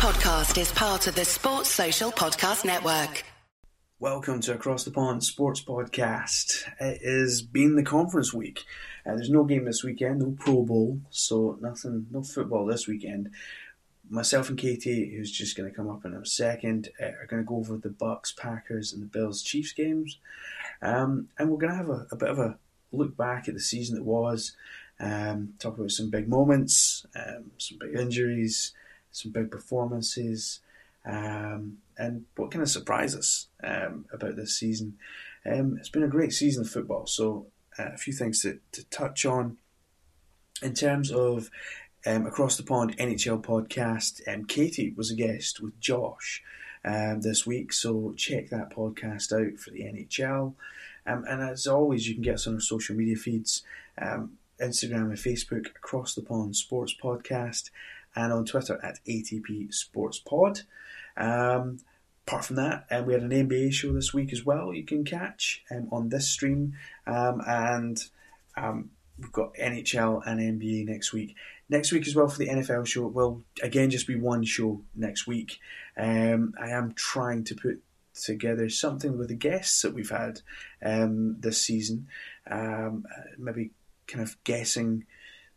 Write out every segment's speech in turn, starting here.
podcast is part of the Sports Social Podcast Network. Welcome to Across the Pond Sports Podcast. It has been the conference week. Uh, there's no game this weekend, no Pro Bowl, so nothing, no football this weekend. Myself and Katie, who's just going to come up in a second, uh, are going to go over the Bucks, Packers, and the Bills Chiefs games, um, and we're going to have a, a, bit of a look back at the season that was, um, talk about some big moments, um, some big injuries, some big performances, um, and what kind of surprised us um, about this season. Um, it's been a great season of football, so uh, a few things to, to touch on. In terms of um, Across the Pond NHL podcast, um, Katie was a guest with Josh um, this week, so check that podcast out for the NHL. Um, and as always, you can get us on our social media feeds um, Instagram and Facebook, Across the Pond Sports Podcast, and on Twitter at ATP Sports Pod. Um, apart from that, um, we had an NBA show this week as well. You can catch um, on this stream, um, and um, we've got NHL and NBA next week. Next week as well for the NFL show. Will again just be one show next week. Um, I am trying to put together something with the guests that we've had um, this season. maybe kind of guessing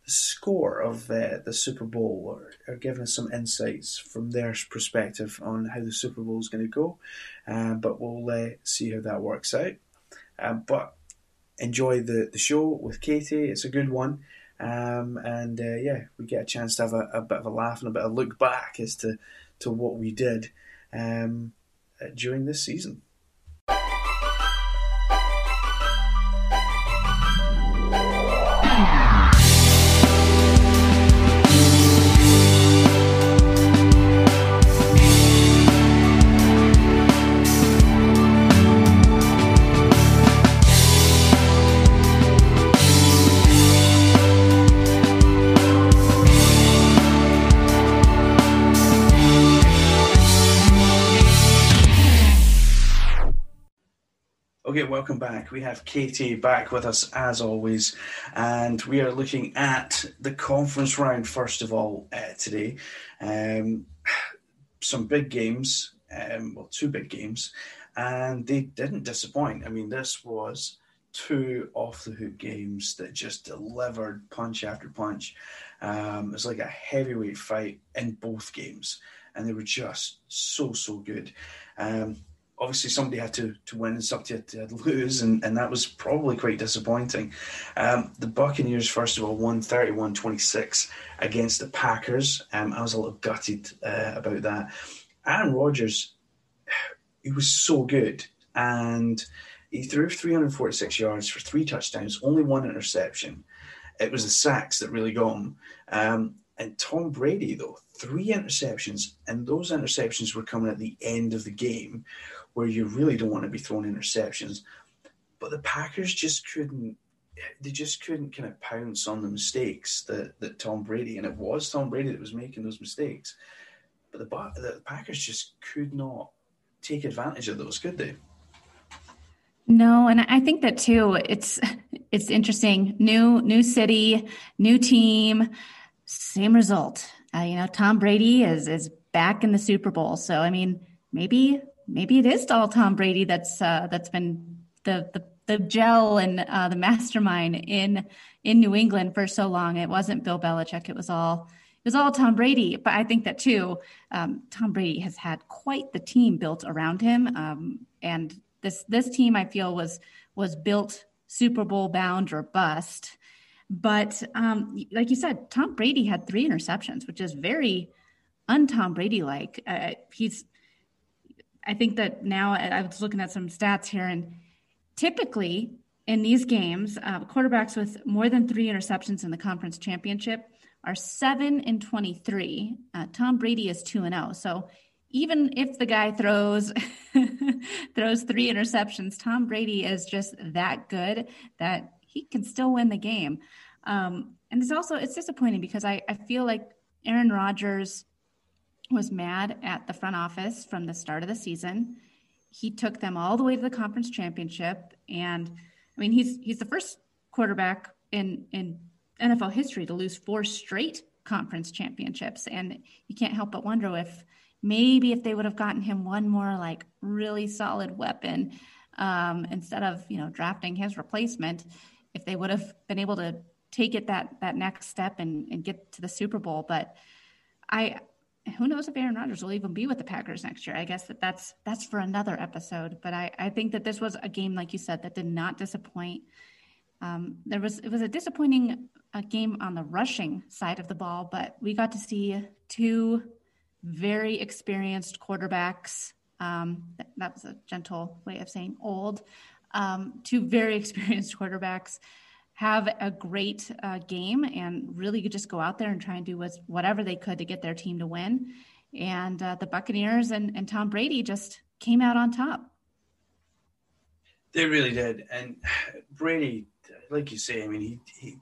score of uh, the Super Bowl or, or giving us some insights from their perspective on how the Super Bowl is going to go. Um, but we'll uh, see how that works out. Um, but enjoy the, the show with Katie. It's a good one. Um, and uh, yeah, we get a chance to have a, a, bit of a laugh and a bit of a look back as to, to what we did um, during this season. Welcome back. We have Katie back with us as always, and we are looking at the conference round first of all uh, today. Um, some big games, um, well, two big games, and they didn't disappoint. I mean, this was two off the hook games that just delivered punch after punch. Um, it was like a heavyweight fight in both games, and they were just so so good. Um, obviously somebody had to, to win and somebody had to lose, and, and that was probably quite disappointing. Um, the Buccaneers, first of all, won 31 26 against the Packers. Um, I was a little gutted uh, about that. Aaron Rodgers, he was so good, and he threw 346 yards for three touchdowns, only one interception. It was the sacks that really got him. Um, and Tom Brady, though, three interceptions, and those interceptions were coming at the end of the game, where you really don't want to be throwing interceptions. But the Packers just couldn't. They just couldn't kind of pounce on the mistakes that, that Tom Brady, and it was Tom Brady that was making those mistakes. But the, the Packers just could not take advantage of those, could they? No, and I think that too. It's it's interesting. New new city, new team, same result. Uh, you know, Tom Brady is is back in the Super Bowl. So I mean, maybe maybe it is all Tom Brady that's uh, that's been the the the gel and uh, the mastermind in in New England for so long. It wasn't Bill Belichick. It was all it was all Tom Brady. But I think that too, um, Tom Brady has had quite the team built around him, um, and this this team I feel was was built Super Bowl bound or bust. But um, like you said, Tom Brady had three interceptions, which is very un Tom Brady like. Uh, he's I think that now I was looking at some stats here, and typically in these games, uh, quarterbacks with more than three interceptions in the conference championship are seven and 23. Uh, Tom Brady is two and zero. Oh. So even if the guy throws throws three interceptions, Tom Brady is just that good that he can still win the game. Um, and it's also it's disappointing because I, I feel like Aaron Rodgers was mad at the front office from the start of the season. He took them all the way to the conference championship, and I mean he's he's the first quarterback in in NFL history to lose four straight conference championships. And you can't help but wonder if maybe if they would have gotten him one more like really solid weapon um, instead of you know drafting his replacement, if they would have been able to take it that that next step and, and get to the Super Bowl. But I who knows if Aaron Rodgers will even be with the Packers next year. I guess that that's that's for another episode. But I, I think that this was a game, like you said, that did not disappoint. Um, there was it was a disappointing uh, game on the rushing side of the ball, but we got to see two very experienced quarterbacks. Um, that, that, was a gentle way of saying old. Um, two very experienced quarterbacks have a great uh, game and really just go out there and try and do whatever they could to get their team to win. And uh, the Buccaneers and, and Tom Brady just came out on top. They really did. And Brady, like you say, I mean, he, he,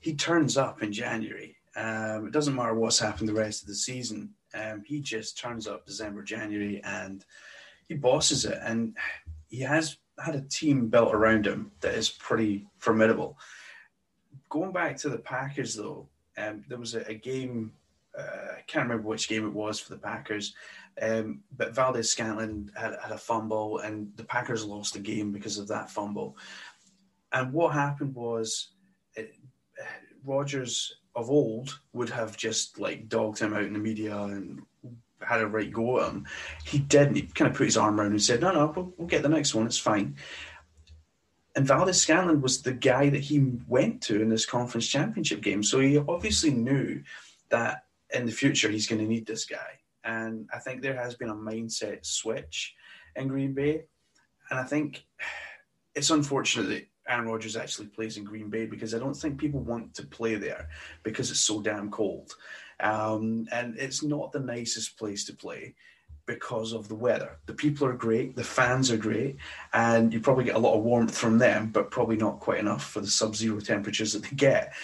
he turns up in January. Um, it doesn't matter what's happened the rest of the season. Um, he just turns up December, January, and he bosses it. And he has had a team built around him that is pretty formidable. Going back to the Packers, though, um, there was a, a game. Uh, I can't remember which game it was for the Packers, um, but Valdes Scantling had, had a fumble, and the Packers lost the game because of that fumble. And what happened was, it, uh, Rodgers of old would have just like dogged him out in the media and had a right go at him. He didn't. He kind of put his arm around and said, "No, no, we'll, we'll get the next one. It's fine." And Valdes-Scantling was the guy that he went to in this conference championship game, so he obviously knew that in the future he's going to need this guy. And I think there has been a mindset switch in Green Bay, and I think it's unfortunate that Aaron Rodgers actually plays in Green Bay because I don't think people want to play there because it's so damn cold. Um, and it's not the nicest place to play because of the weather. The people are great, the fans are great, and you probably get a lot of warmth from them, but probably not quite enough for the sub zero temperatures that they get.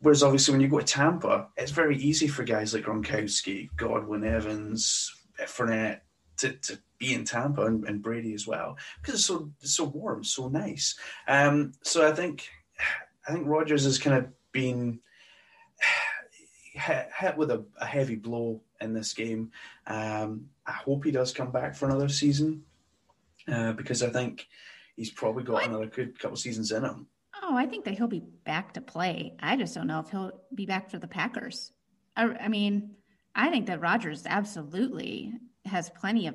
Whereas obviously when you go to Tampa, it's very easy for guys like Gronkowski, Godwin Evans, Fournette to, to be in Tampa and, and Brady as well because it's so it's so warm, so nice. Um, so I think I think Rodgers has kind of been hit hit with a, a heavy blow in this game. Um, I hope he does come back for another season uh, because I think he's probably got what? another good couple seasons in him. Oh, I think that he'll be back to play. I just don't know if he'll be back for the Packers. I, I mean, I think that Rodgers absolutely has plenty of.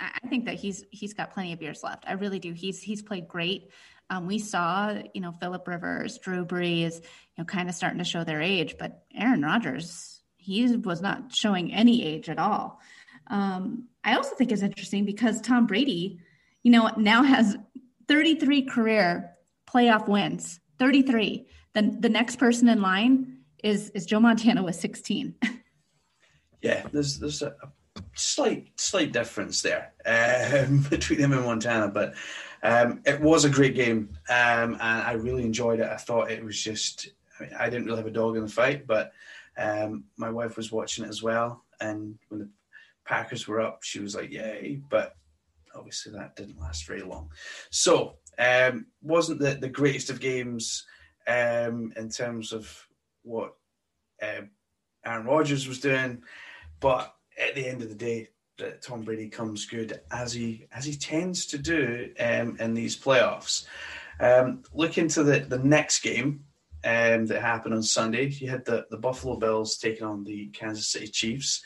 I think that he's he's got plenty of years left. I really do. He's he's played great. Um, we saw, you know, Philip Rivers, Drew Brees, you know, kind of starting to show their age, but Aaron Rodgers, he was not showing any age at all. Um, I also think it's interesting because Tom Brady, you know, now has 33 career playoff wins. 33. Then the next person in line is is Joe Montana with 16. yeah, there's there's a, slight slight difference there um, between him and Montana, but um, it was a great game, um, and I really enjoyed it. I thought it was just, I, mean, I didn't really have a dog in the fight, but um, my wife was watching it as well. And when the Packers were up, she was like, yay. But obviously that didn't last very long. So, um, wasn't the, the greatest of games um, in terms of what uh, Aaron Rodgers was doing, but at the end of the day, that Tom Brady comes good as he as he tends to do um, in these playoffs. Um, look into the, the next game um, that happened on Sunday. You had the, the Buffalo Bills taking on the Kansas City Chiefs.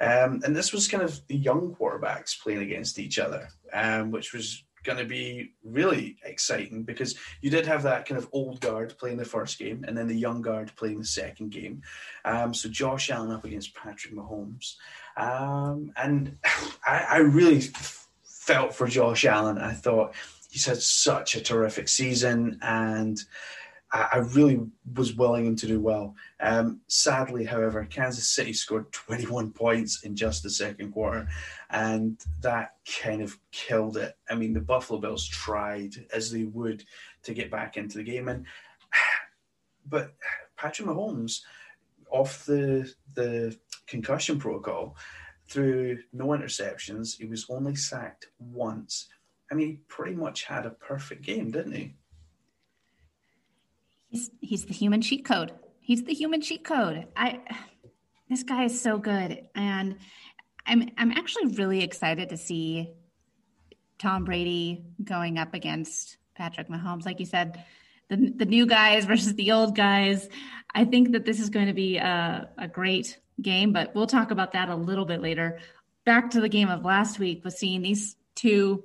Um, and this was kind of the young quarterbacks playing against each other, um, which was going to be really exciting because you did have that kind of old guard playing the first game and then the young guard playing the second game. Um, so Josh Allen up against Patrick Mahomes. Um, and I, I really felt for Josh Allen. I thought he's had such a terrific season, and I, really was willing to do well. Um, sadly, however, Kansas City scored 21 points in just the second quarter, and that kind of killed it. I mean, the Buffalo Bills tried as they would to get back into the game, and but Patrick Mahomes off the the concussion protocol threw no interceptions. He was only sacked once. I mean, he pretty much had a perfect game, didn't he? He's he's the human cheat code. He's the human cheat code. I this guy is so good, and I'm I'm actually really excited to see Tom Brady going up against Patrick Mahomes. Like you said, the the new guys versus the old guys. I think that this is going to be a, a great game, but we'll talk about that a little bit later. Back to the game of last week was seeing these two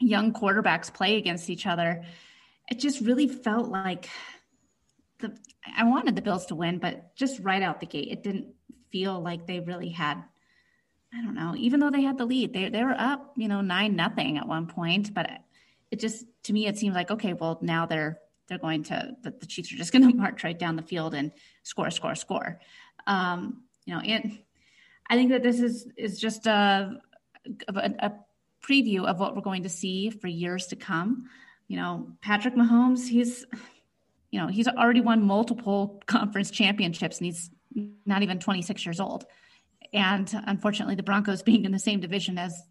young quarterbacks play against each other. It just really felt like the I wanted the Bills to win, but just right out the gate, it didn't feel like they really had. I don't know. Even though they had the lead, they they were up, you know, nine nothing at one point. But it just to me, it seems like okay, well now they're they're going to the, the Chiefs are just going to march right down the field and score, score, score. Um, you know, and I think that this is is just a, a, a preview of what we're going to see for years to come. You know, Patrick Mahomes, he's you know, he's already won multiple conference championships and he's not even 26 years old. And unfortunately, the Broncos being in the same division as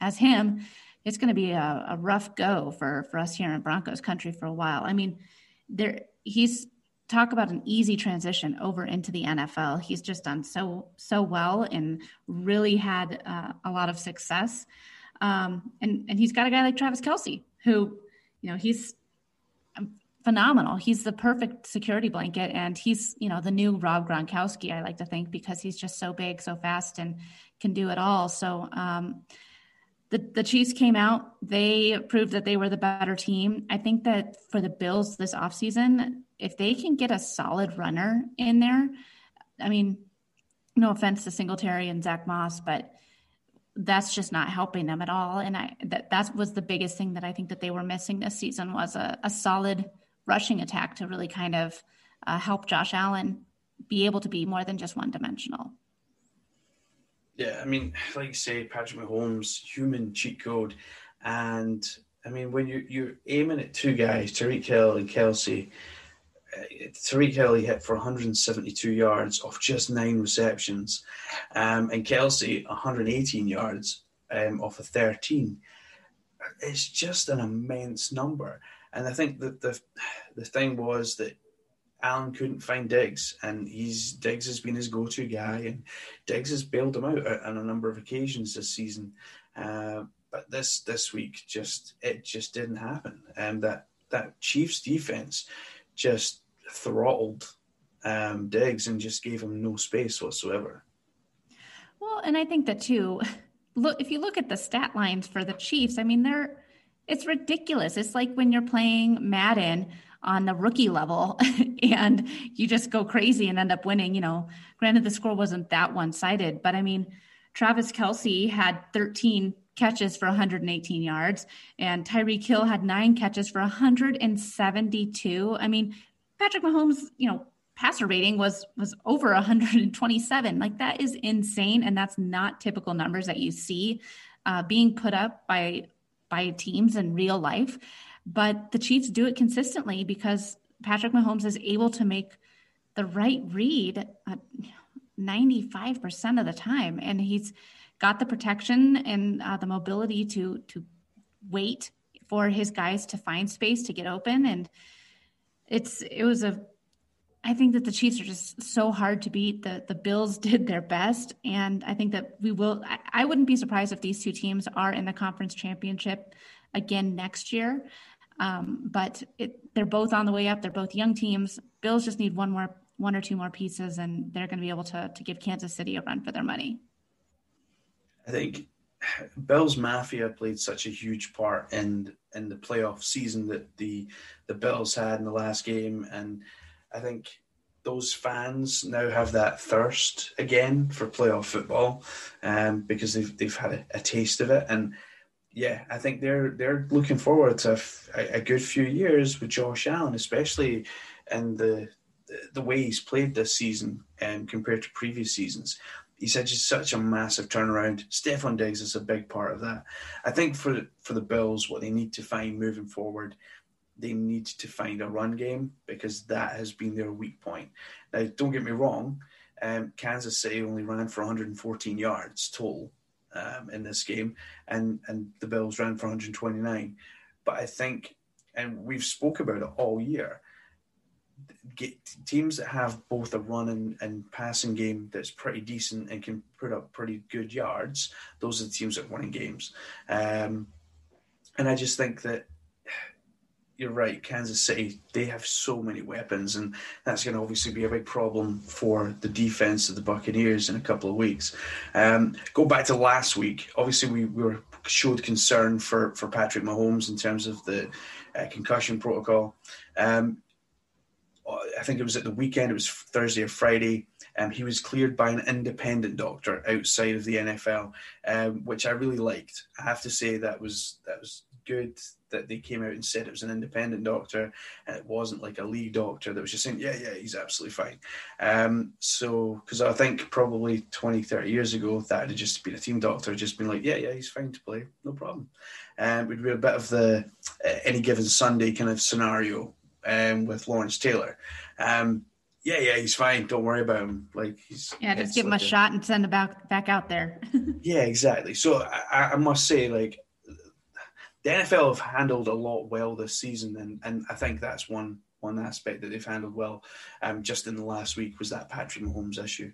as him, it's going to be a, a rough go for for us here in Broncos country for a while. I mean, there he's talk about an easy transition over into the NFL. He's just done so so well and really had uh, a lot of success. Um, and and he's got a guy like Travis Kelce who, you know, he's phenomenal. He's the perfect security blanket, and he's you know the new Rob Gronkowski. I like to think because he's just so big, so fast, and can do it all. So um, the the Chiefs came out. They proved that they were the better team. I think that for the Bills this offseason, if they can get a solid runner in there, I mean, no offense to Singletary and Zach Moss, but that's just not helping them at all. And I that that was the biggest thing that I think that they were missing this season was a, a solid rushing attack to really kind of uh, help Josh Allen be able to be more than just one dimensional. Yeah, I mean, like you say, Patrick Mahomes, human cheat code, and I mean, when you you're aiming at two guys, Tyreek Hill and Kelce, Uh, Tyreek Hill hit for 172 yards off just nine receptions, um, and Kelce 118 yards um, off of 13. It's just an immense number. And I think that the the thing was that Allen couldn't find Diggs, and he's Diggs has been his go-to guy, and Diggs has bailed him out on a number of occasions this season. Uh, but this this week, just it just didn't happen, and that that Chiefs defense just throttled um, Diggs and just gave him no space whatsoever. Well, and I think that too. Look, if you look at the stat lines for the Chiefs, I mean they're it's ridiculous. It's like when you're playing Madden on the rookie level and you just go crazy and end up winning. You know, granted, the score wasn't that one sided, but I mean, Travis Kelce had 13 catches for 118 yards, and Tyreek Hill had nine catches for 172. I mean, Patrick Mahomes, you know, passer rating was was over 127. Like that is insane, and that's not typical numbers that you see uh, being put up by by teams in real life. But the Chiefs do it consistently because Patrick Mahomes is able to make the right read 95% of the time. And he's got the protection and uh, the mobility to, to wait for his guys to find space to get open. And it's, it was a, I think that the Chiefs are just so hard to beat. The the Bills did their best, and I think that we will. I, I, wouldn't be surprised if these two teams are in the conference championship again next year. Um, but it, they're both on the way up. They're both young teams. Bills just need one more, one or two more pieces, and they're going to be able to to give Kansas City a run for their money. I think Bills Mafia played such a huge part in in the playoff season that the the Bills had in the last game, and I think those fans now have that thirst again for playoff football um, because they've they've had a, a, taste of it. And yeah I think they're they're looking forward to a, a, good few years with Josh Allen especially in the the way he's played this season um, compared to previous seasons. He's had just such a massive turnaround. Stefon Diggs is a big part of that. I think for for the Bills what they need to find moving forward they need to find a run game because that has been their weak point. Now, don't get me wrong, um, Kansas City only ran for 114 yards total um, in this game, and and the Bills ran for 129. But I think, and we've spoke about it all year, teams that have both a run and, and passing game that's pretty decent and can put up pretty good yards. Those are the teams that winning games. Um, and I just think that you're right, Kansas City, they have so many weapons, and that's going to obviously be a big problem for the defense of the Buccaneers in a couple of weeks. Um, go back to last week. Obviously, we, we were showed concern for, for Patrick Mahomes in terms of the uh, concussion protocol. Um, I think it was at the weekend, it was Thursday or Friday. Um, he was cleared by an independent doctor outside of the NFL, um, which I really liked. I have to say that was that was good that they came out and said it was an independent doctor and it wasn't like a league doctor that was just saying, yeah, yeah, he's absolutely fine. Um, so, because I think probably 20, 30 years ago, that had just been a team doctor, just been like, yeah, yeah, he's fine to play, no problem. And um, we'd be a bit of the uh, any given Sunday kind of scenario um, with Lawrence Taylor. Um, yeah, yeah, he's fine. Don't worry about him. Like he's yeah, just give him a, a shot and send him back back out there. yeah, exactly. So I, I, must say, like the NFL have handled a lot well this season, and and I think that's one one aspect that they've handled well. Um, just in the last week was that Patrick Mahomes issue.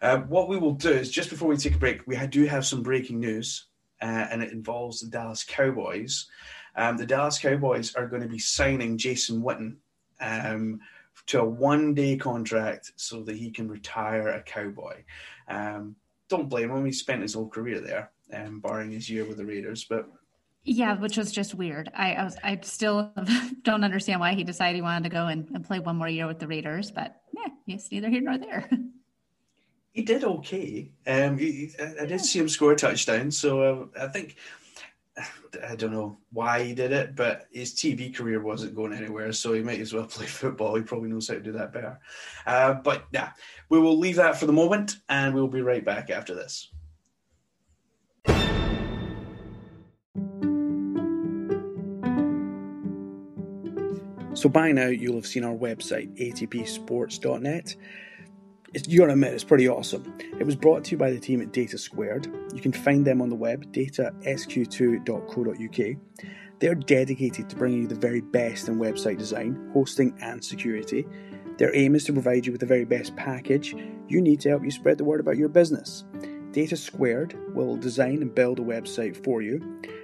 Uh, what we will do is just before we take a break, we do have some breaking news, uh, and it involves the Dallas Cowboys. Um, the Dallas Cowboys are going to be signing Jason Witten um, to a one day contract so that he can retire a Cowboy. Um, don't blame him, he spent his whole career there, um, barring his year with the Raiders. But yeah, which was just weird. I, I was I still don't understand why he decided he wanted to go and, and play one more year with the Raiders, but yeah, yes, neither here nor there. He did okay. Um, he, I, I, did see him score a touchdown, so uh, I think I don't know why he did it, but his TV career wasn't going anywhere, so he might as well play football. He probably knows how to do that better. Uh, but yeah, we will leave that for the moment, and we'll be right back after this. So by now, you'll have seen our website, atpsports.net you gotta admit, it's pretty awesome. It was brought to you by the team at Data Squared. You can find them on the web, datasq2.co.uk. They're dedicated to bringing you the very best in website design, hosting, and security. Their aim is to provide you with the very best package you need to help you spread the word about your business. Data Squared will design and build a website for you,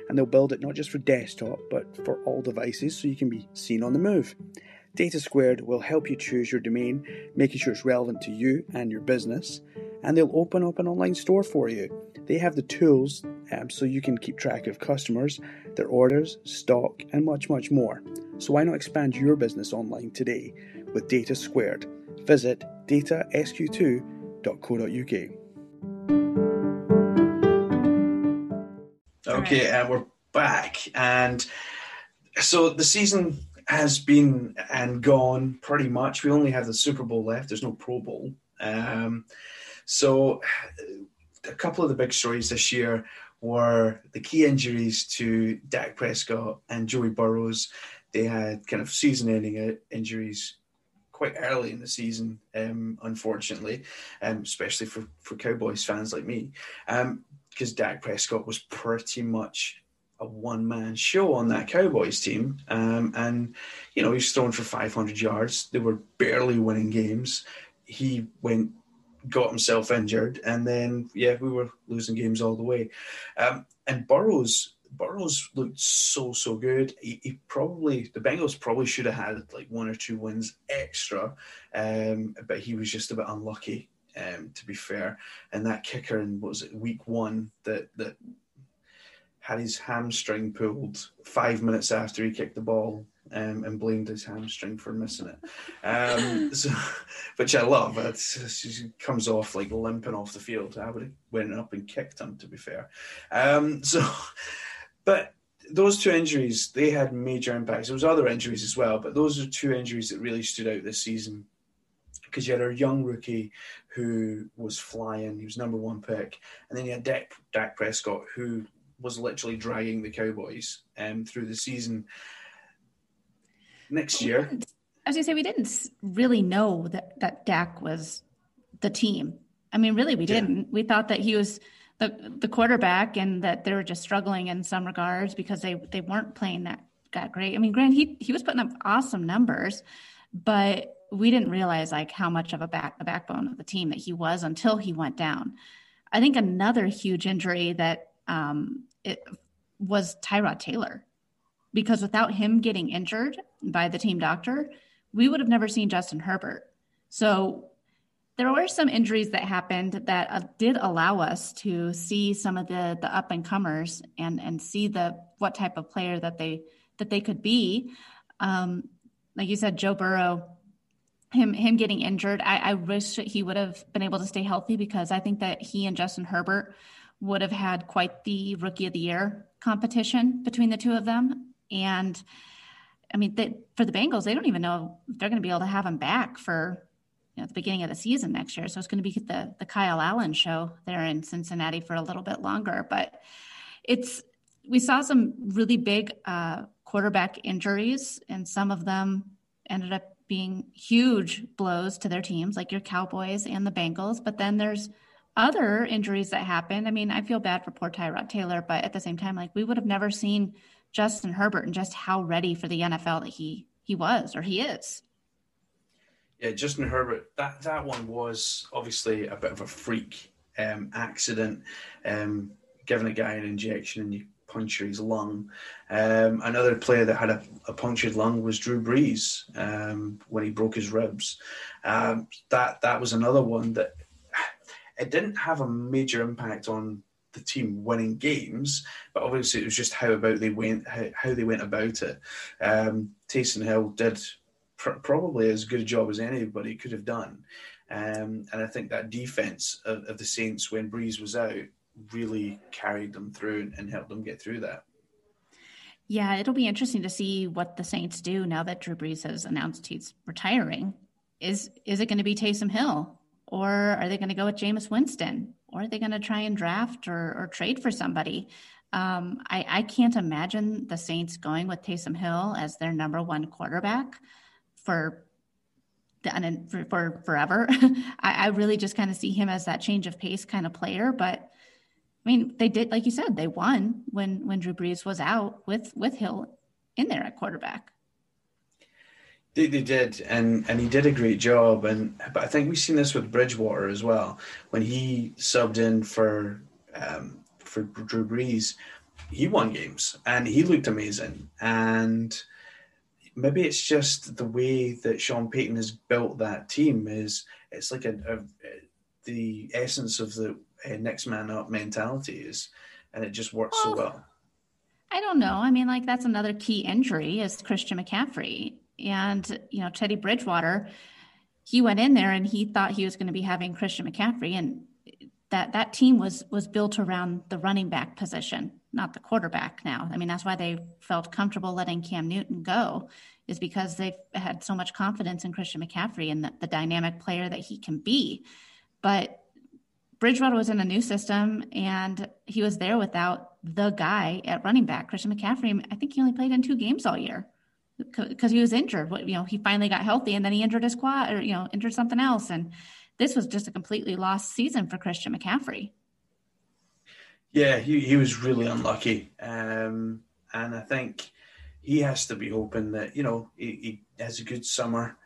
and they'll build it not just for desktop, but for all devices so you can be seen on the move. Data Squared will help you choose your domain, making sure it's relevant to you and your business, and they'll open up an online store for you. They have the tools um, so you can keep track of customers, their orders, stock, and much, much more. So why not expand your business online today with Data Squared? Visit datasq2.co.uk. Okay, and we're back. And so the season has been and gone pretty much. We only have the Super Bowl left. There's no Pro Bowl. Um, so a couple of the big stories this year were the key injuries to Dak Prescott and Joey Burrows. They had kind of season-ending injuries quite early in the season, um, unfortunately, um, especially for, for Cowboys fans like me, because Dak Prescott was pretty much a one man show on that Cowboys team. Um, and, you know, he's thrown for 500 yards. They were barely winning games. He went, got himself injured, and then, yeah, we were losing games all the way. Um, and Burrows. Burrows looked so so good. He, he, probably the Bengals probably should have had like one or two wins extra, um, but he was just a bit unlucky. Um, to be fair, and that kicker in was it week one that that had his hamstring pulled five minutes after he kicked the ball um, and blamed his hamstring for missing it. Um, so, which I love. It comes off like limping off the field. I would have went up and kicked him, to be fair. Um, so, but those two injuries, they had major impacts. There was other injuries as well, but those are two injuries that really stood out this season because you had a young rookie who was flying. He was number one pick, and then you had Dak, Dak Prescott, who was literally dragging the Cowboys um, through the season. Next year, as you say, we didn't really know that that Dak was the team. I mean, really, we didn't. Yeah. We thought that he was the the quarterback, and that they were just struggling in some regards because they they weren't playing that that great. I mean, Grant he he was putting up awesome numbers, but we didn't realize like how much of a back a backbone of the team that he was until he went down. I think another huge injury that um, it was Tyrod Taylor, because without him getting injured by the team doctor, we would have never seen Justin Herbert. So there were some injuries that happened that uh, did allow us to see some of the the up and comers and and see the what type of player that they that they could be. Um, like you said, Joe Burrow, him him getting injured. I, I wish he would have been able to stay healthy because I think that he and Justin Herbert would have had quite the rookie of the year competition between the two of them. And I mean, they, for the Bengals, they don't even know if they're going to be able to have him back for you know, the beginning of the season next year. So it's going to be the the Kyle Allen show there in Cincinnati for a little bit longer. But it's we saw some really big uh, quarterback injuries, and some of them ended up being huge blows to their teams, like your Cowboys and the Bengals. But then there's other injuries that happened. I mean, I feel bad for poor Tyrod Taylor, but at the same time, like we would have never seen Justin Herbert and just how ready for the NFL that he he was or he is. Yeah, Justin Herbert. That that one was obviously a bit of a freak um, accident, um, giving a guy an injection and you puncture his lung. Um, another player that had a, a, punctured lung was Drew Brees um, when he broke his ribs. Um, that that was another one that it didn't have a major impact on the team winning games, but obviously it was just how about they went how, how they went about it. Um, Taysom Hill did pr- probably as good a job as anybody could have done, um, and I think that defense of, of, the Saints when Brees was out really carried them through and, and helped them get through that. Yeah, it'll be interesting to see what the Saints do now that Drew Brees has announced he's retiring. Is is it going to be Taysom Hill? Or are they going to go with Jameis Winston? Or are they going to try and draft or, or trade for somebody? Um, I, I can't imagine the Saints going with Taysom Hill as their number one quarterback for the for, for forever. I, I, really just kind of see him as that change of pace kind of player. But I mean, they did, like you said, they won when when Drew Brees was out with with Hill in there at quarterback. They, they did, and and he did a great job. And but I think we've seen this with Bridgewater as well. When he subbed in for um, for Drew Brees, he won games and he looked amazing. And maybe it's just the way that Sean Payton has built that team is it's like a, a the essence of the uh, next man up mentality is, and it just works well, so well. I don't know. I mean, like that's another key injury is Christian McCaffrey. And, you know, Teddy Bridgewater, he went in there and he thought he was going to be having Christian McCaffrey. And that that team was was built around the running back position, not the quarterback now. I mean, that's why they felt comfortable letting Cam Newton go, is because they had so much confidence in Christian McCaffrey and the, the dynamic player that he can be. But Bridgewater was in a new system and he was there without the guy at running back, Christian McCaffrey. I think he only played in two games all year because he was injured. You know, he finally got healthy and then he injured his quad or, you know, injured something else. And this was just a completely lost season for Christian McCaffrey. Yeah, he, he was really unlucky. Um, and I think he has to be hoping that, you know, he, he has a good summer,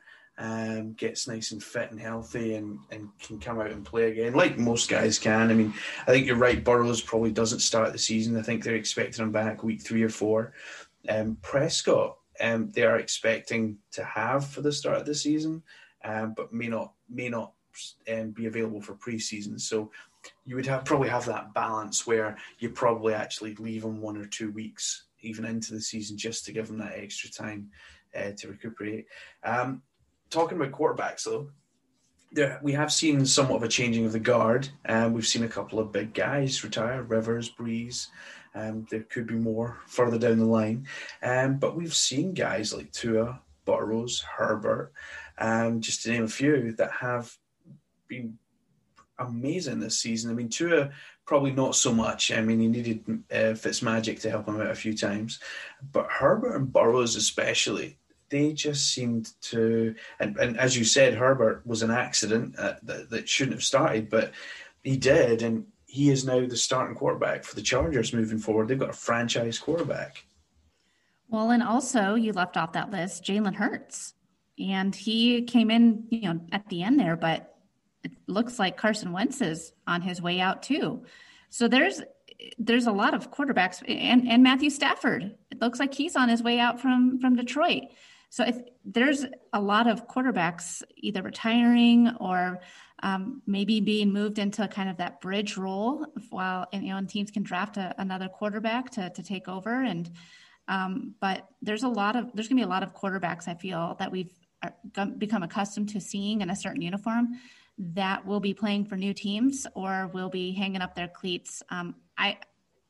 um, gets nice and fit and healthy and, and can come out and play again, like most guys can. I mean, I think you're right, Burrows probably doesn't start the season. I think they're expecting him back week three or four. Um, Prescott um, they are expecting to have for the start of the season, um, but may not may not um, be available for preseason. So you would have probably have that balance where you probably actually leave them one or two weeks even into the season just to give them that extra time uh, to recuperate. Um, talking about quarterbacks though, there, we have seen somewhat of a changing of the guard. Um, we've seen a couple of big guys retire, Rivers, Brees. Um, there could be more further down the line. Um, but we've seen guys like Tua, Burrows, Herbert, um, just to name a few, that have been amazing this season. I mean, Tua probably not so much. I mean, he needed uh, Fitzmagic to help him out a few times, but Herbert and Burrows especially, they just seemed to. And, and as you said, Herbert was an accident uh, that, that shouldn't have started, but he did, and he is now the starting quarterback for the Chargers moving forward. They've got a franchise quarterback. Well, and also you left off that list Jalen Hurts. and he came in, you know, at the end there, but it looks like Carson Wentz is on his way out too. So there's there's a lot of quarterbacks and, and Matthew Stafford. It looks like he's on his way out from from Detroit. So if there's a lot of quarterbacks either retiring or um, maybe being moved into kind of that bridge role while and, you know and teams can draft a, another quarterback to to take over and um, but there's a lot of there's gonna be a lot of quarterbacks I feel that we've uh, become accustomed to seeing in a certain uniform that will be playing for new teams or will be hanging up their cleats. Um, I,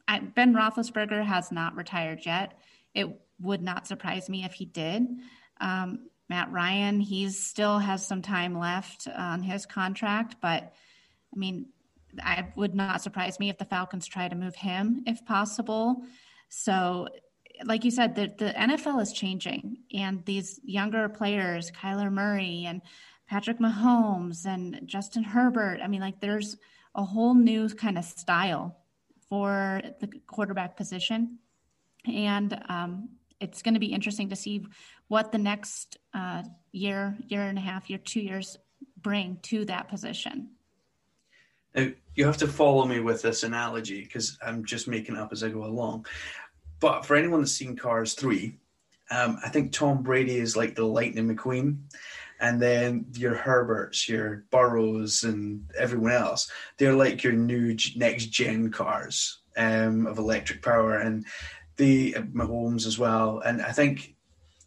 I, Ben Roethlisberger has not retired yet. It would not surprise me if he did. Um, Matt Ryan, he still has some time left on his contract, but I mean, I would not surprise me if the Falcons try to move him if possible. So, like you said, the, the NFL is changing, and these younger players, Kyler Murray and Patrick Mahomes and Justin Herbert. I mean, like there's a whole new kind of style for the quarterback position. And um, it's going to be interesting to see what the next uh, year, year and a half, year, two years bring to that position. Now, you have to follow me with this analogy because I'm just making up as I go along. But for anyone that's seen Cars 3, um, I think Tom Brady is like the Lightning McQueen and then your Herberts, your Burrows, and everyone else. They're like your new next gen cars um, of electric power, and the Mahomes as well. And I think,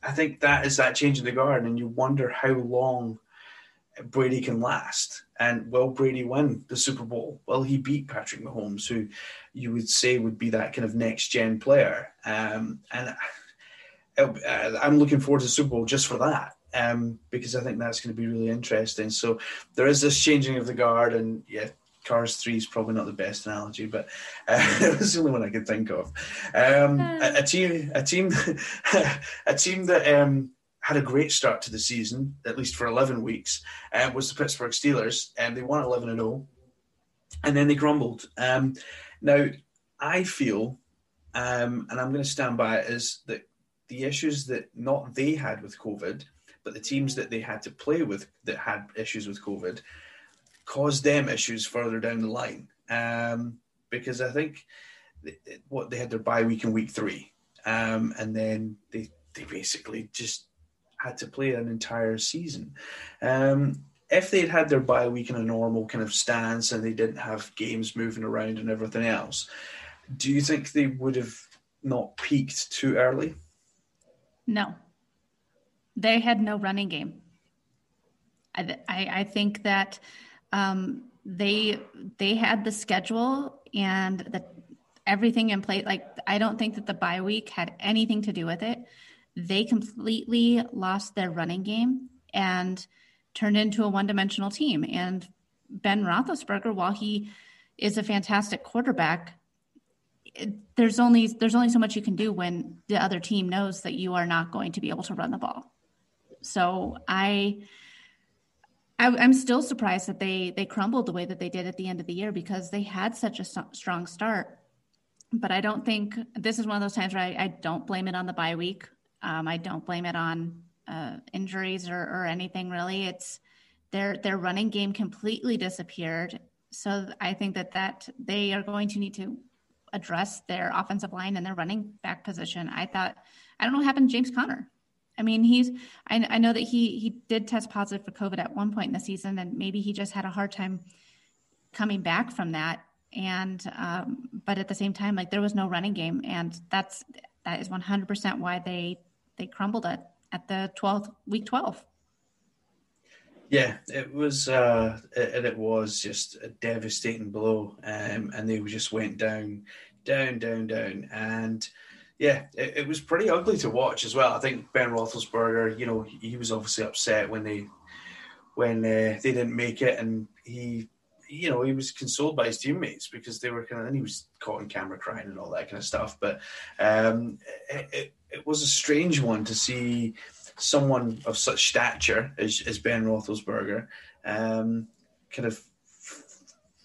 I think that is that change in the guard, and you wonder how long Brady can last. And will Brady win the Super Bowl? Will he beat Patrick Mahomes, who you would say would be that kind of next gen player? Um, and I'm looking forward to the Super Bowl just for that um, because I think that's going to be really interesting. So there is this changing of the guard, and yeah, Cars 3 is probably not the best analogy, but uh, it was the only one I could think of. Um, a, a, team, a team, a team that um, had a great start to the season, at least for 11 weeks, uh, was the Pittsburgh Steelers, and they won 11 and 0, and then they crumbled. Um, now, I feel, um, and I'm going to stand by it, is that the issues that not they had with COVID but the teams that they had to play with that had issues with COVID caused them issues further down the line. Um, because I think what they had their bye week in week three, um, and then they they basically just had to play an entire season. Um, if they'd had their bye week in a normal kind of stance and they didn't have games moving around and everything else, do you think they would have not peaked too early? No. They had no running game. I, I, I think that um, they they had the schedule and the everything in place. Like I don't think that the bye week had anything to do with it. They completely lost their running game and turned into a one dimensional team. And Ben Roethlisberger, while he is a fantastic quarterback, it, there's only there's only so much you can do when the other team knows that you are not going to be able to run the ball. So I, I am still surprised that they they crumbled the way that they did at the end of the year because they had such a strong start. But I don't think this is one of those times where I, I don't blame it on the bye week. Um, I don't blame it on uh, injuries or, or anything really. It's their their running game completely disappeared. So I think that that they are going to need to address their offensive line and their running back position. I thought I don't know what happened to James Conner. I mean, he's, I, I know that he, he did test positive for COVID at one point in the season, and maybe he just had a hard time coming back from that. And, um, but at the same time, like there was no running game. And that's, that is 100% why they, they crumbled at, at the 12th, week 12. Yeah, it was, uh, and it was just a devastating blow. Um, and they just went down, down, down, down. And, yeah, it, it, was pretty ugly to watch as well. I think Ben Roethlisberger, you know, he, was obviously upset when they when uh, they didn't make it, and he, you know, he was consoled by his teammates because they were kind of, and he was caught on camera crying and all that kind of stuff. But um, it, it, it was a strange one to see someone of such stature as, as Ben Roethlisberger um, kind of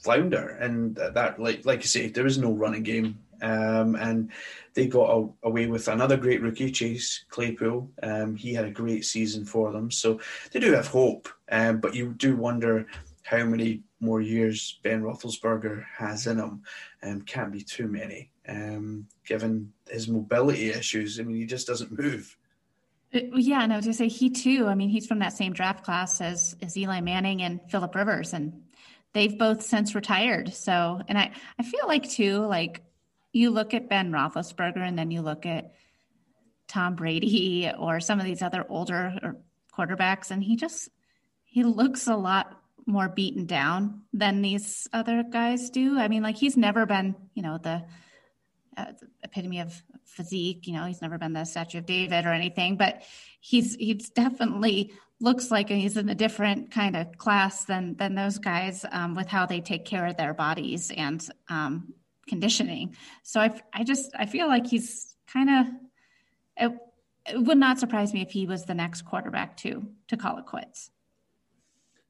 flounder, and that, like like you say, there is no running game Um, and they got a, away with another great rookie, Chase Claypool. Um, he had a great season for them. So they do have hope. Um, but you do wonder how many more years Ben Roethlisberger has in him. Um, can't be too many, um, given his mobility issues. I mean, he just doesn't move. Uh, yeah, and I was going to say he too. I mean, he's from that same draft class as as Eli Manning and Philip Rivers, and they've both since retired. So, and I I feel like too, like you look at Ben Roethlisberger, and then you look at Tom Brady or some of these other older quarterbacks, and he just he looks a lot more beaten down than these other guys do. I mean, like he's never been, you know, the, uh, epitome of physique. You know, he's never been the Statue of David or anything, but he's he's definitely looks like he's in a different kind of class than than those guys um, with how they take care of their bodies and um, conditioning. So I I just I feel like he's kind of. It, it would not surprise me if he was the next quarterback to, to call it quits.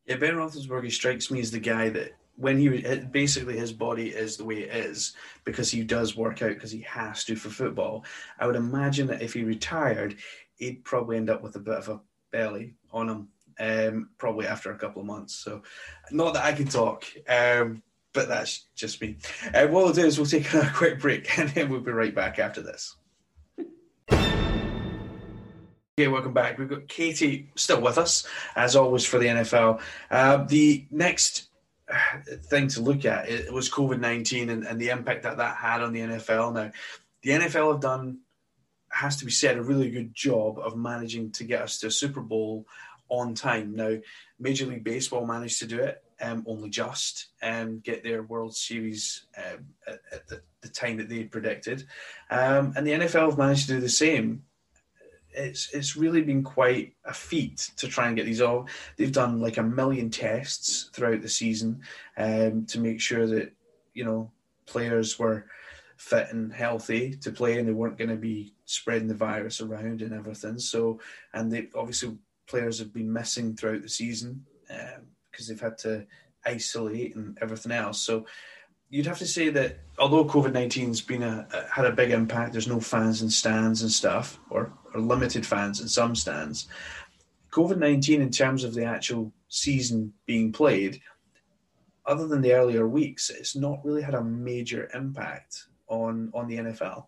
Yeah, Ben Roethlisberger strikes me as the guy that when he basically his body is the way it is because he does work out because he has to for football. I would imagine that if he retired, he'd probably end up with a bit of a belly on him, um, probably after a couple of months. So, not that I can talk, um, but that's just me. Uh, what we'll do is we'll take a quick break and then we'll be right back after this. Okay, welcome back. We've got Katie still with us, as always, for the NFL. Uh, the next uh, thing to look at it was COVID 19 and, and, the impact that that had on the NFL. Now, the NFL have done, has to be said, a really good job of managing to get us to a Super Bowl on time. Now, Major League Baseball managed to do it um, only just um, get their World Series um, at, at the, the, time that they had predicted. Um, and the NFL have managed to do the same it's it's really been quite a feat to try and get these all. They've done like a million tests throughout the season um, to make sure that you know players were fit and healthy to play, and they weren't going to be spreading the virus around and everything. So, and they obviously players have been missing throughout the season because they've had to isolate and everything else. So you'd have to say that although COVID 19's been a, had a big impact, there's no fans in stands and stuff, or, or limited fans in some stands. COVID 19, in terms of the actual season being played, other than the earlier weeks, it's not really had a major impact on on the NFL.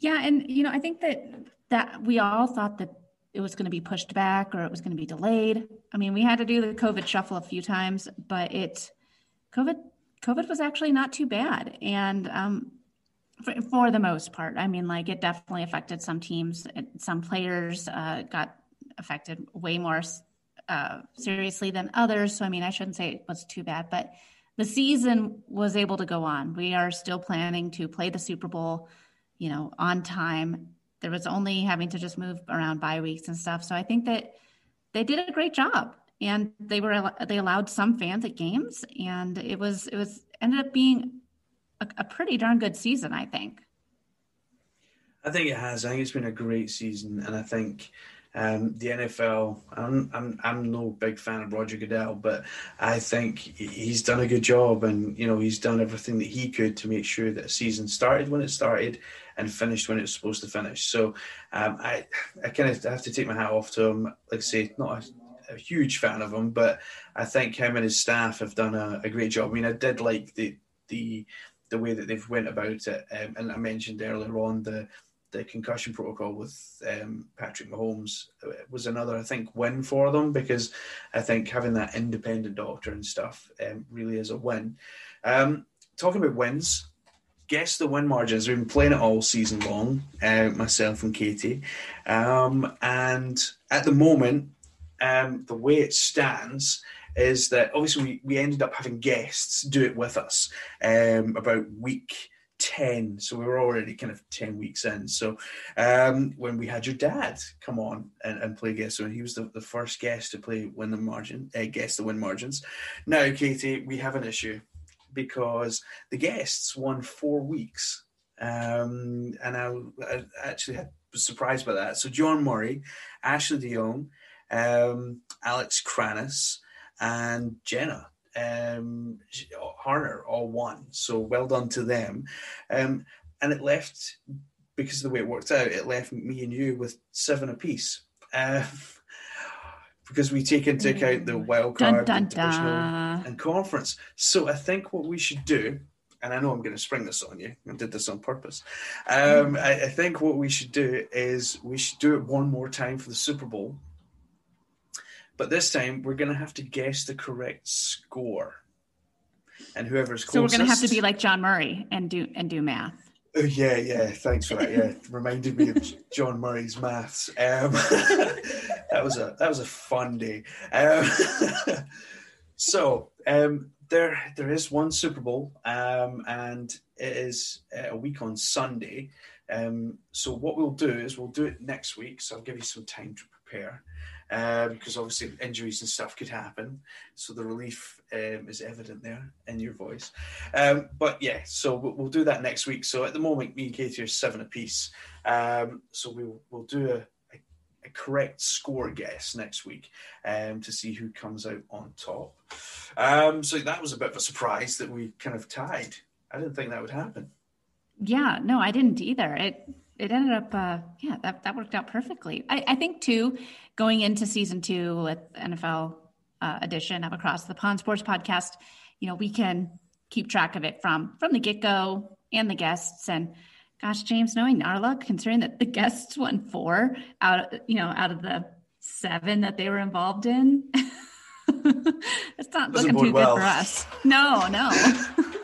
Yeah, and you know, I think that that we all thought that it was going to be pushed back or it was going to be delayed. I mean, we had to do the COVID shuffle a few times, but it COVID COVID was actually not too bad, and um, for, for, the most part, I mean, like it definitely affected some teams. Some players uh, got affected way more uh, seriously than others. So, I mean, I shouldn't say it was too bad, but the season was able to go on. We are still planning to play the Super Bowl, you know, on time. There was only having to just move around bye weeks and stuff. So I think that they did a great job and they were they allowed some fans at games, and it was it was ended up being a, a pretty darn good season, I think. I think it has. I think it's been a great season, and I think um, the NFL. I'm, I'm I'm no big fan of Roger Goodell, but I think he's done a good job, and you know he's done everything that he could to make sure that a season started when it started and finished when it was supposed to finish. So um, I I kind of have to take my hat off to him. Like I say, not a a huge fan of him, but I think him and his staff have done a, a great job. I mean, I did like the the the way that they've went about it, um, and I mentioned earlier on the the concussion protocol with um, Patrick Mahomes was another, I think, win for them because I think having that independent doctor and stuff um, really is a win. Um, talking about wins, guess the win margins. We've been playing it all season long, uh, myself and Katie, um, and at the moment um, the way it stands is that obviously we, we ended up having guests do it with us um, about week 10 so we were already kind of 10 weeks in. So um, when we had your dad come on and, and play guest so he was the, the first guest to play win the margin uh, guest the win margins. Now katie we have an issue because the guests won four weeks um, and I, I actually was surprised by that so john murray ashley de um, Alex Kranis, and Jenna um, Harner all won. So well done to them. Um, and it left, because of the way it worked out, it left me and you with seven apiece. Uh, because we take into account the wild card, dun, dun, and conference. So I think what we should do, and I know I'm going to spring this on you, I did this on purpose. Um, I, I think what we should do is we should do it one more time for the Super Bowl. But this time we're going to have to guess the correct score, and whoever's closest. So we're going to have to be like John Murray and do and do math. Oh, yeah, yeah. Thanks for that. Yeah, reminded me of John Murray's maths. Um, that was a that was a fun day. Um, so um, there there is one Super Bowl, um, and it is a week on Sunday. Um, so what we'll do is we'll do it next week. So I'll give you some time to prepare uh, because obviously injuries and stuff could happen. So the relief um, is evident there in your voice. Um, but yeah, so we'll, we'll, do that next week. So at the moment, me and Katie are seven apiece. So we'll we'll do a, a, correct score guess next week um, to see who comes out on top. Um, so that was a bit of a surprise that we kind of tied. I didn't think that would happen. Yeah, no, I didn't either. It it ended up, uh, yeah, that, that worked out perfectly. I, I think, too, going into season two with NFL uh, edition of Across the Pond Sports Podcast, you know, we can keep track of it from from the get go and the guests. And gosh, James, knowing our luck, considering that the guests won four out, you know, out of the seven that they were involved in. it's not Doesn't looking too well. good for us. No, no.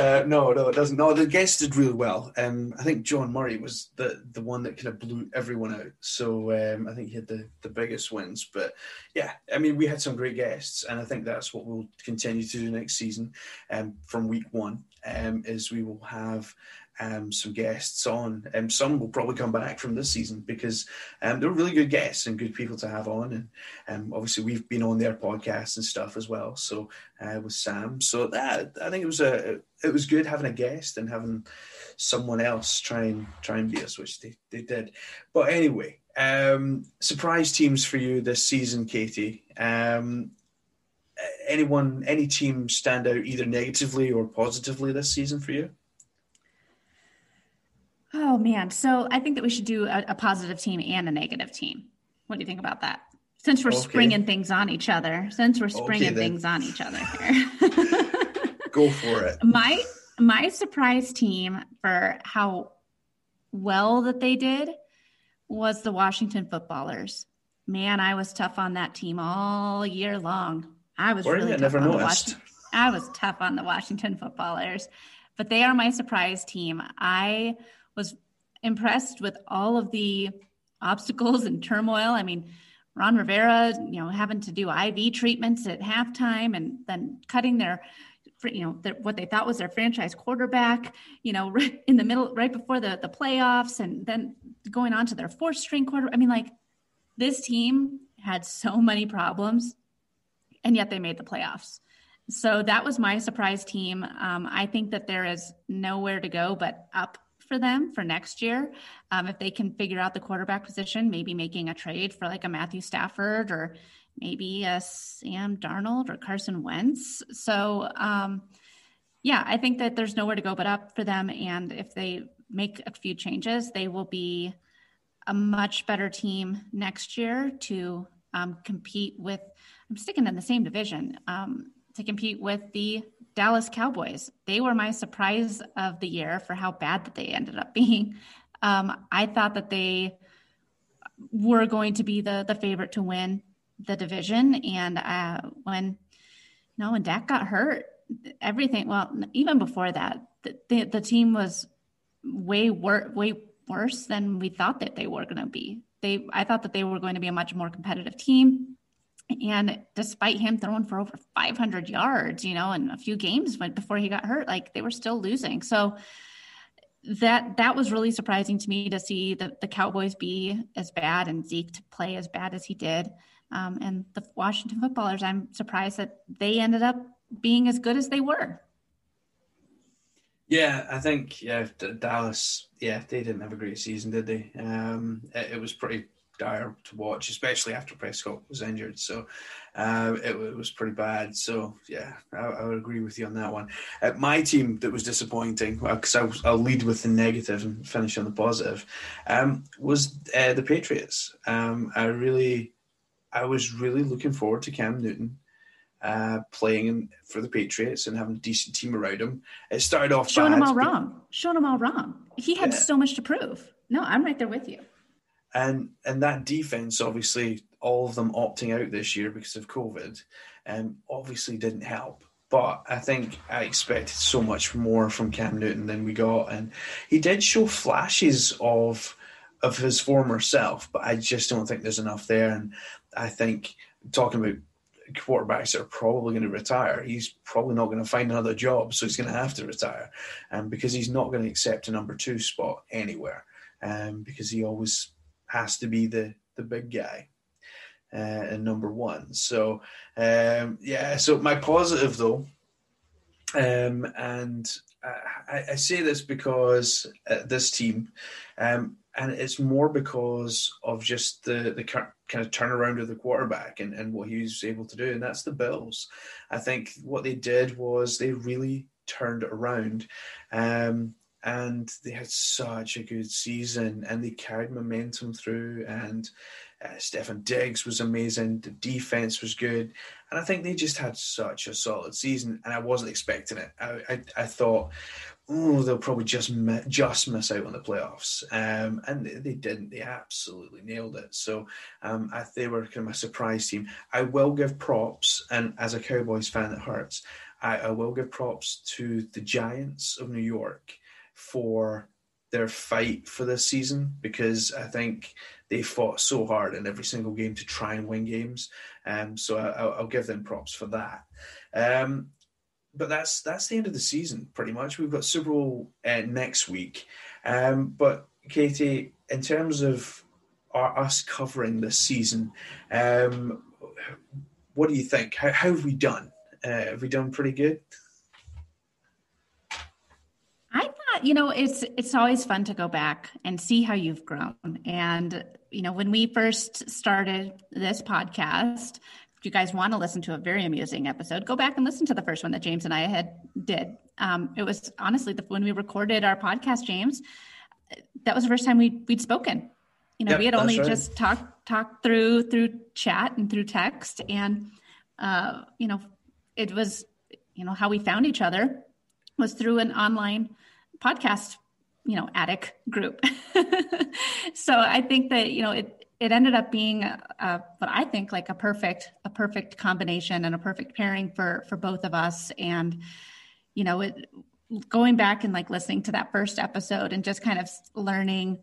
Uh, no, no, it doesn't. No, the guests did really well. Um, I think John Murray was the the one that kind of blew everyone out. So um, I think he had the, the biggest wins. But yeah, I mean, we had some great guests, and I think that's what we'll continue to do next season. Um, from week one, um, is we will have um, some guests on. Um, some will probably come back from this season because um, they're really good guests and good people to have on. And um, obviously, we've been on their podcasts and stuff as well. So uh, with Sam, so that I think it was a it was good having a guest and having someone else try and try and beat us, which they, they did. But anyway, um, surprise teams for you this season, Katie. Um, anyone, any team stand out either negatively or positively this season for you? Oh man, so I think that we should do a, a positive team and a negative team. What do you think about that? Since we're okay. springing things on each other, since we're springing okay, things on each other here. Go for it. My my surprise team for how well that they did was the Washington footballers. Man, I was tough on that team all year long. I was really tough on noticed. the I was tough on the Washington footballers, but they are my surprise team. I was impressed with all of the obstacles and turmoil. I mean, Ron Rivera, you know, having to do IV treatments at halftime and then cutting their, you know, their, what they thought was their franchise quarterback, you know, in the middle, right before the the playoffs, and then going on to their fourth string quarter. I mean, like this team had so many problems, and yet they made the playoffs. So that was my surprise team. Um, I think that there is nowhere to go but up for them for next year. Um, if they can figure out the quarterback position, maybe making a trade for like a Matthew Stafford or maybe a Sam Darnold or Carson Wentz. So, um, yeah, I think that there's nowhere to go but up for them. And if they make a few changes, they will be a much better team next year to um, compete with. I'm sticking in the same division um, to compete with the Dallas Cowboys. They were my surprise of the year for how bad that they ended up being. Um, I thought that they were going to be the the favorite to win the division, and uh, when you know when Dak got hurt, everything. Well, even before that, the the, team was way wor- way worse than we thought that they were going to be. They I thought that they were going to be a much more competitive team. And despite him throwing for over 500 yards, you know, in a few games before he got hurt, like they were still losing. So that that was really surprising to me to see the, the Cowboys be as bad and Zeke to play as bad as he did. Um, and the Washington footballers, I'm surprised that they ended up being as good as they were. Yeah, I think yeah Dallas. Yeah, they didn't have a great season, did they? Um, it, it was pretty dire to watch, especially after Prescott was injured. So uh, it, it, was pretty bad. So yeah, I, I, would agree with you on that one. Uh, my team that was disappointing, because uh, I'll, lead with the negative and finish on the positive, um, was uh, the Patriots. Um, I really, I was really looking forward to Cam Newton. Uh, playing in, for the Patriots and having a decent team around him. It started off showing him all wrong, showing him all wrong. He had yeah. so much to prove. No, I'm right there with you. And and that defense, obviously, all of them opting out this year because of COVID, um, obviously didn't help. But I think I expected so much more from Cam Newton than we got, and he did show flashes of of his former self, but I just don't think there's enough there. And I think talking about quarterbacks that are probably going to retire, he's probably not going to find another job, so he's going to have to retire, um, because he's not going to accept a number two spot anywhere, um, because he always has to be the the big guy. Uh, and number one. So um, yeah, so my positive though, um, and I, I, say this because uh, this team, um, and it's more because of just the the kind of turnaround of the quarterback and, and what he was able to do, and that's the Bills. I think what they did was they really turned around. Um, and they had such a good season and they carried momentum through and uh, Stefon Diggs was amazing the defense was good and I think they just had such a solid season and I wasn't expecting it. I, I, I thought oh they'll probably just just miss out on the playoffs um, and they, they, didn't. They absolutely nailed it. So um, I, they were kind of a surprise team. I will give props and as a Cowboys fan it hurts I, I will give props to the Giants of New York for their fight for this season because I think they fought so hard in every single game to try and win games. Um, so I, will give them props for that. Um, but that's that's the end of the season, pretty much. We've got Super Bowl uh, next week. Um, but Katie, in terms of our, us covering this season, um, what do you think? How, how have we done? Uh, have we done pretty good? You know, it's it's always fun to go back and see how you've grown. And you know, when we first started this podcast, if you guys want to listen to a very amusing episode, go back and listen to the first one that James and I had did. Um, it was honestly the, when we recorded our podcast, James. That was the first time we we'd spoken. You know, yep, we had only right. just talked talked through through chat and through text, and uh, you know, it was you know how we found each other was through an online podcast you know attic group. So i think that you know it it ended up being uh, what i think like a perfect a perfect combination and a perfect pairing for for both of us. And you know it going back and like listening to that first episode and just kind of learning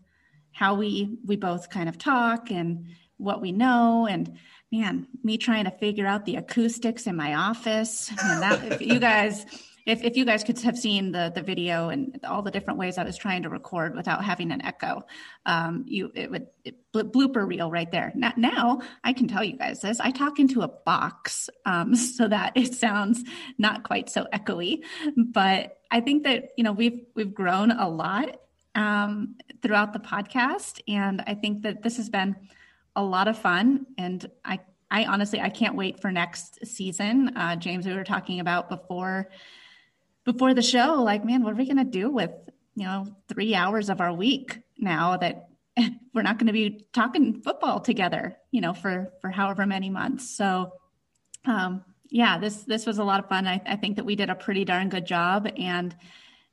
how we we both kind of talk and what we know. And man me trying to figure out the acoustics in my office and that you guys if, if you guys could have seen the the video and all the different ways I was trying to record without having an echo, um, you it would it, blooper reel right there. Now, now, I can tell you guys this. I talk into a box um, so that it sounds not quite so echoey. But I think that you know we've we've grown a lot um, throughout the podcast, and I think that this has been a lot of fun. And I I honestly I can't wait for next season. Uh, James, we were talking about before before the show, like, man, what are we going to do with, you know, three hours of our week now that we're not going to be talking football together, you know, for, for however many months. So, um, yeah, this, this was a lot of fun. I, I think that we did a pretty darn good job and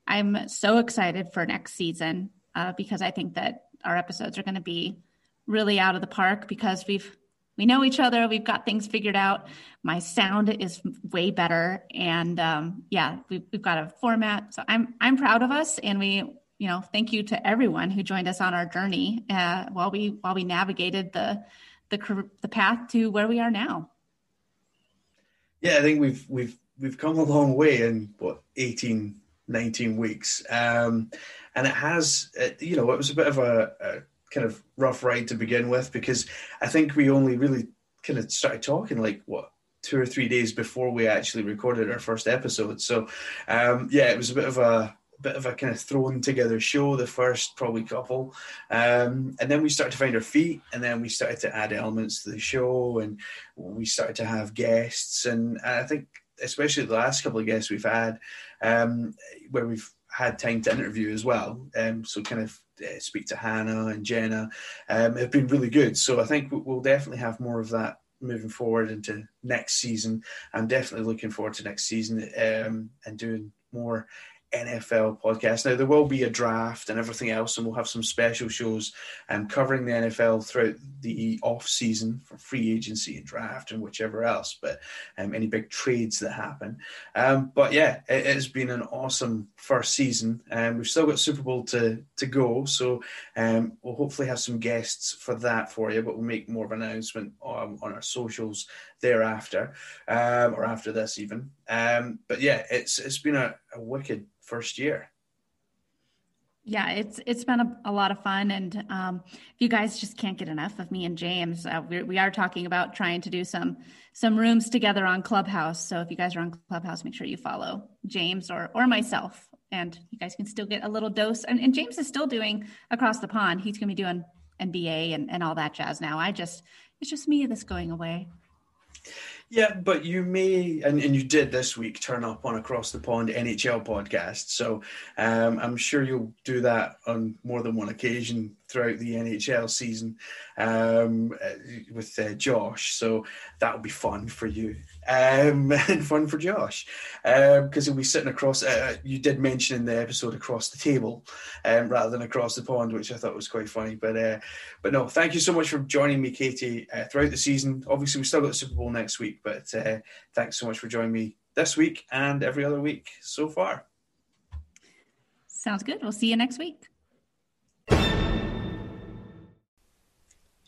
I'm so excited for next season uh, because I think that our episodes are going to be really out of the park because we've we know each other. We've got things figured out. My sound is way better, and um, yeah, we've, we've got a format. So I'm I'm proud of us, and we you know thank you to everyone who joined us on our journey uh, while we while we navigated the the the path to where we are now. Yeah, I think we've we've we've come a long way in what 18, 19 weeks, um, and it has uh, you know it was a bit of a, a kind of rough ride to begin with because I think we only really kind of started talking like what two or three days before we actually recorded our first episode. So um, yeah, it was a bit of a bit of a kind of thrown together show, the first probably couple. Um, and then we started to find our feet, and then we started to add elements to the show, and we started to have guests. And I think, especially the last couple of guests we've had, um, where we've had time to interview as well. Um, so kind of uh, speak to Hannah and Jenna um, have been really good. So I think we'll definitely have more of that moving forward into next season. I'm definitely looking forward to next season um, and doing more NFL podcast. Now there will be a draft and everything else, and we'll have some special shows um, covering the NFL throughout the off season for free agency and draft and whichever else. But um, any big trades that happen. Um, but yeah, it has been an awesome first season, and um, we've still got Super Bowl to to go. So um, we'll hopefully have some guests for that for you. But we'll make more of an announcement on, on our socials thereafter, um, or after this even. but yeah, it's it's been a, a wicked first year. Yeah, it's it's been a, a lot of fun, and um, if you guys just can't get enough of me and James, uh, we we are talking about trying to do some some rooms together on Clubhouse. So if you guys are on Clubhouse, make sure you follow James or or myself, and you guys can still get a little dose. And, and James is still doing across the pond. He's going to be doing NBA and and all that jazz now. I just it's just me that's going away. Yeah, but you may, and, and you did this week, turn up on Across the Pond NHL podcast. So um, I'm sure you'll do that on more than one occasion throughout the NHL season um, uh, with uh, Josh. So that'll be fun for you um, and fun for Josh because um, he'll be sitting across. Uh, uh, you did mention in the episode across the table um, rather than across the pond, which I thought was quite funny. But uh, but no, thank you so much for joining me, Katie, uh, throughout the season. Obviously, we still got the Super Bowl next week, but thanks so much for joining me this week and every other week so far. Sounds good. We'll see you next week.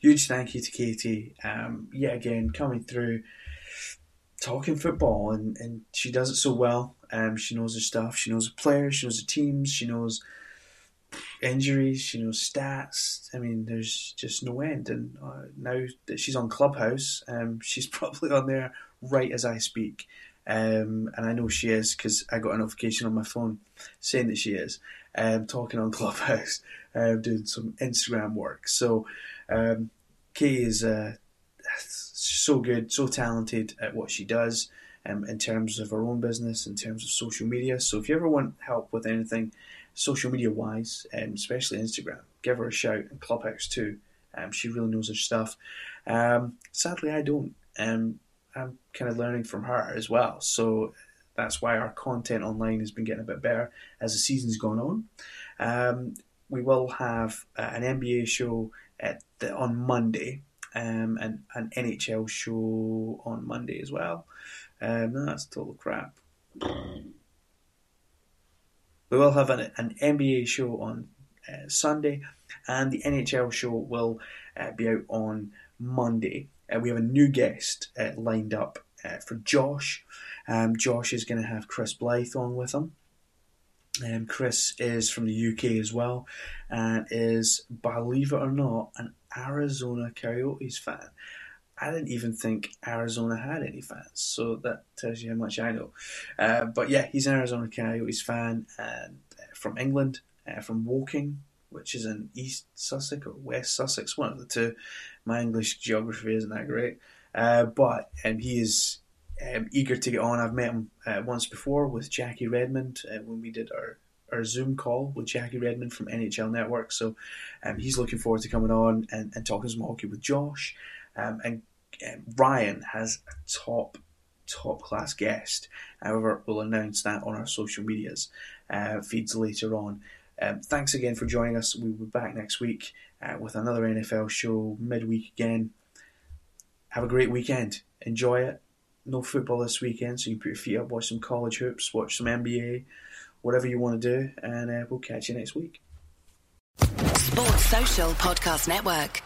Huge thank you to Katie. Um, yet again, coming through, talking football, and, and she does it so well. Um, she knows her stuff. She knows the players. She knows the teams. She knows injuries. She knows stats. I mean, there's just no end. And uh, now that she's on Clubhouse, um, she's probably on there right as I speak. Um, and I know she is because I got a notification on my phone saying that she is um, talking on Clubhouse, uh, doing some Instagram work. So um, Kay is uh, so good, so talented at what she does um, in terms of her own business, in terms of social media. So if you ever want help with anything social media wise, um, especially Instagram, give her a shout and Clubhouse too. Um, she really knows her stuff. Um, sadly, I don't. Um, I'm kind of learning from her as well. So that's why our content online has been getting a bit better as the season's gone on. Um, we will have uh, an NBA show the, on Monday, um, and an NHL show on Monday as well. Um, that's total crap. We will have an, an NBA show on uh, Sunday, and the NHL show will uh, be out on Monday. Uh, we have a new guest uh, lined up uh, for Josh. Um, Josh is going to have Chris Blythe on with him. Um, Chris is from the UK as well, and is, believe it or not, an Arizona Coyotes fan. I didn't even think Arizona had any fans, so that tells you how much I know. Uh, but yeah, he's an Arizona Coyotes fan and uh, from England, uh, from Woking, which is in East Sussex or West Sussex, one of the two. My English geography isn't that great, uh, but um, he is um, eager to get on. I've met him uh, once before with Jackie Redmond uh, when we did our, our Zoom call with Jackie Redmond from NHL Network. So um, he's looking forward to coming on and, and talking some hockey with Josh. Um, and um, Ryan has a top, top class guest. However, we'll announce that on our social medias uh, feeds later on. Um, thanks again for joining us. We'll be back next week uh, with another NFL show midweek again. Have a great weekend. Enjoy it no football this weekend, so you put your feet up, watch some college hoops, watch some NBA, whatever you want to do, and uh, we'll catch you next week. Sports Social Podcast Network.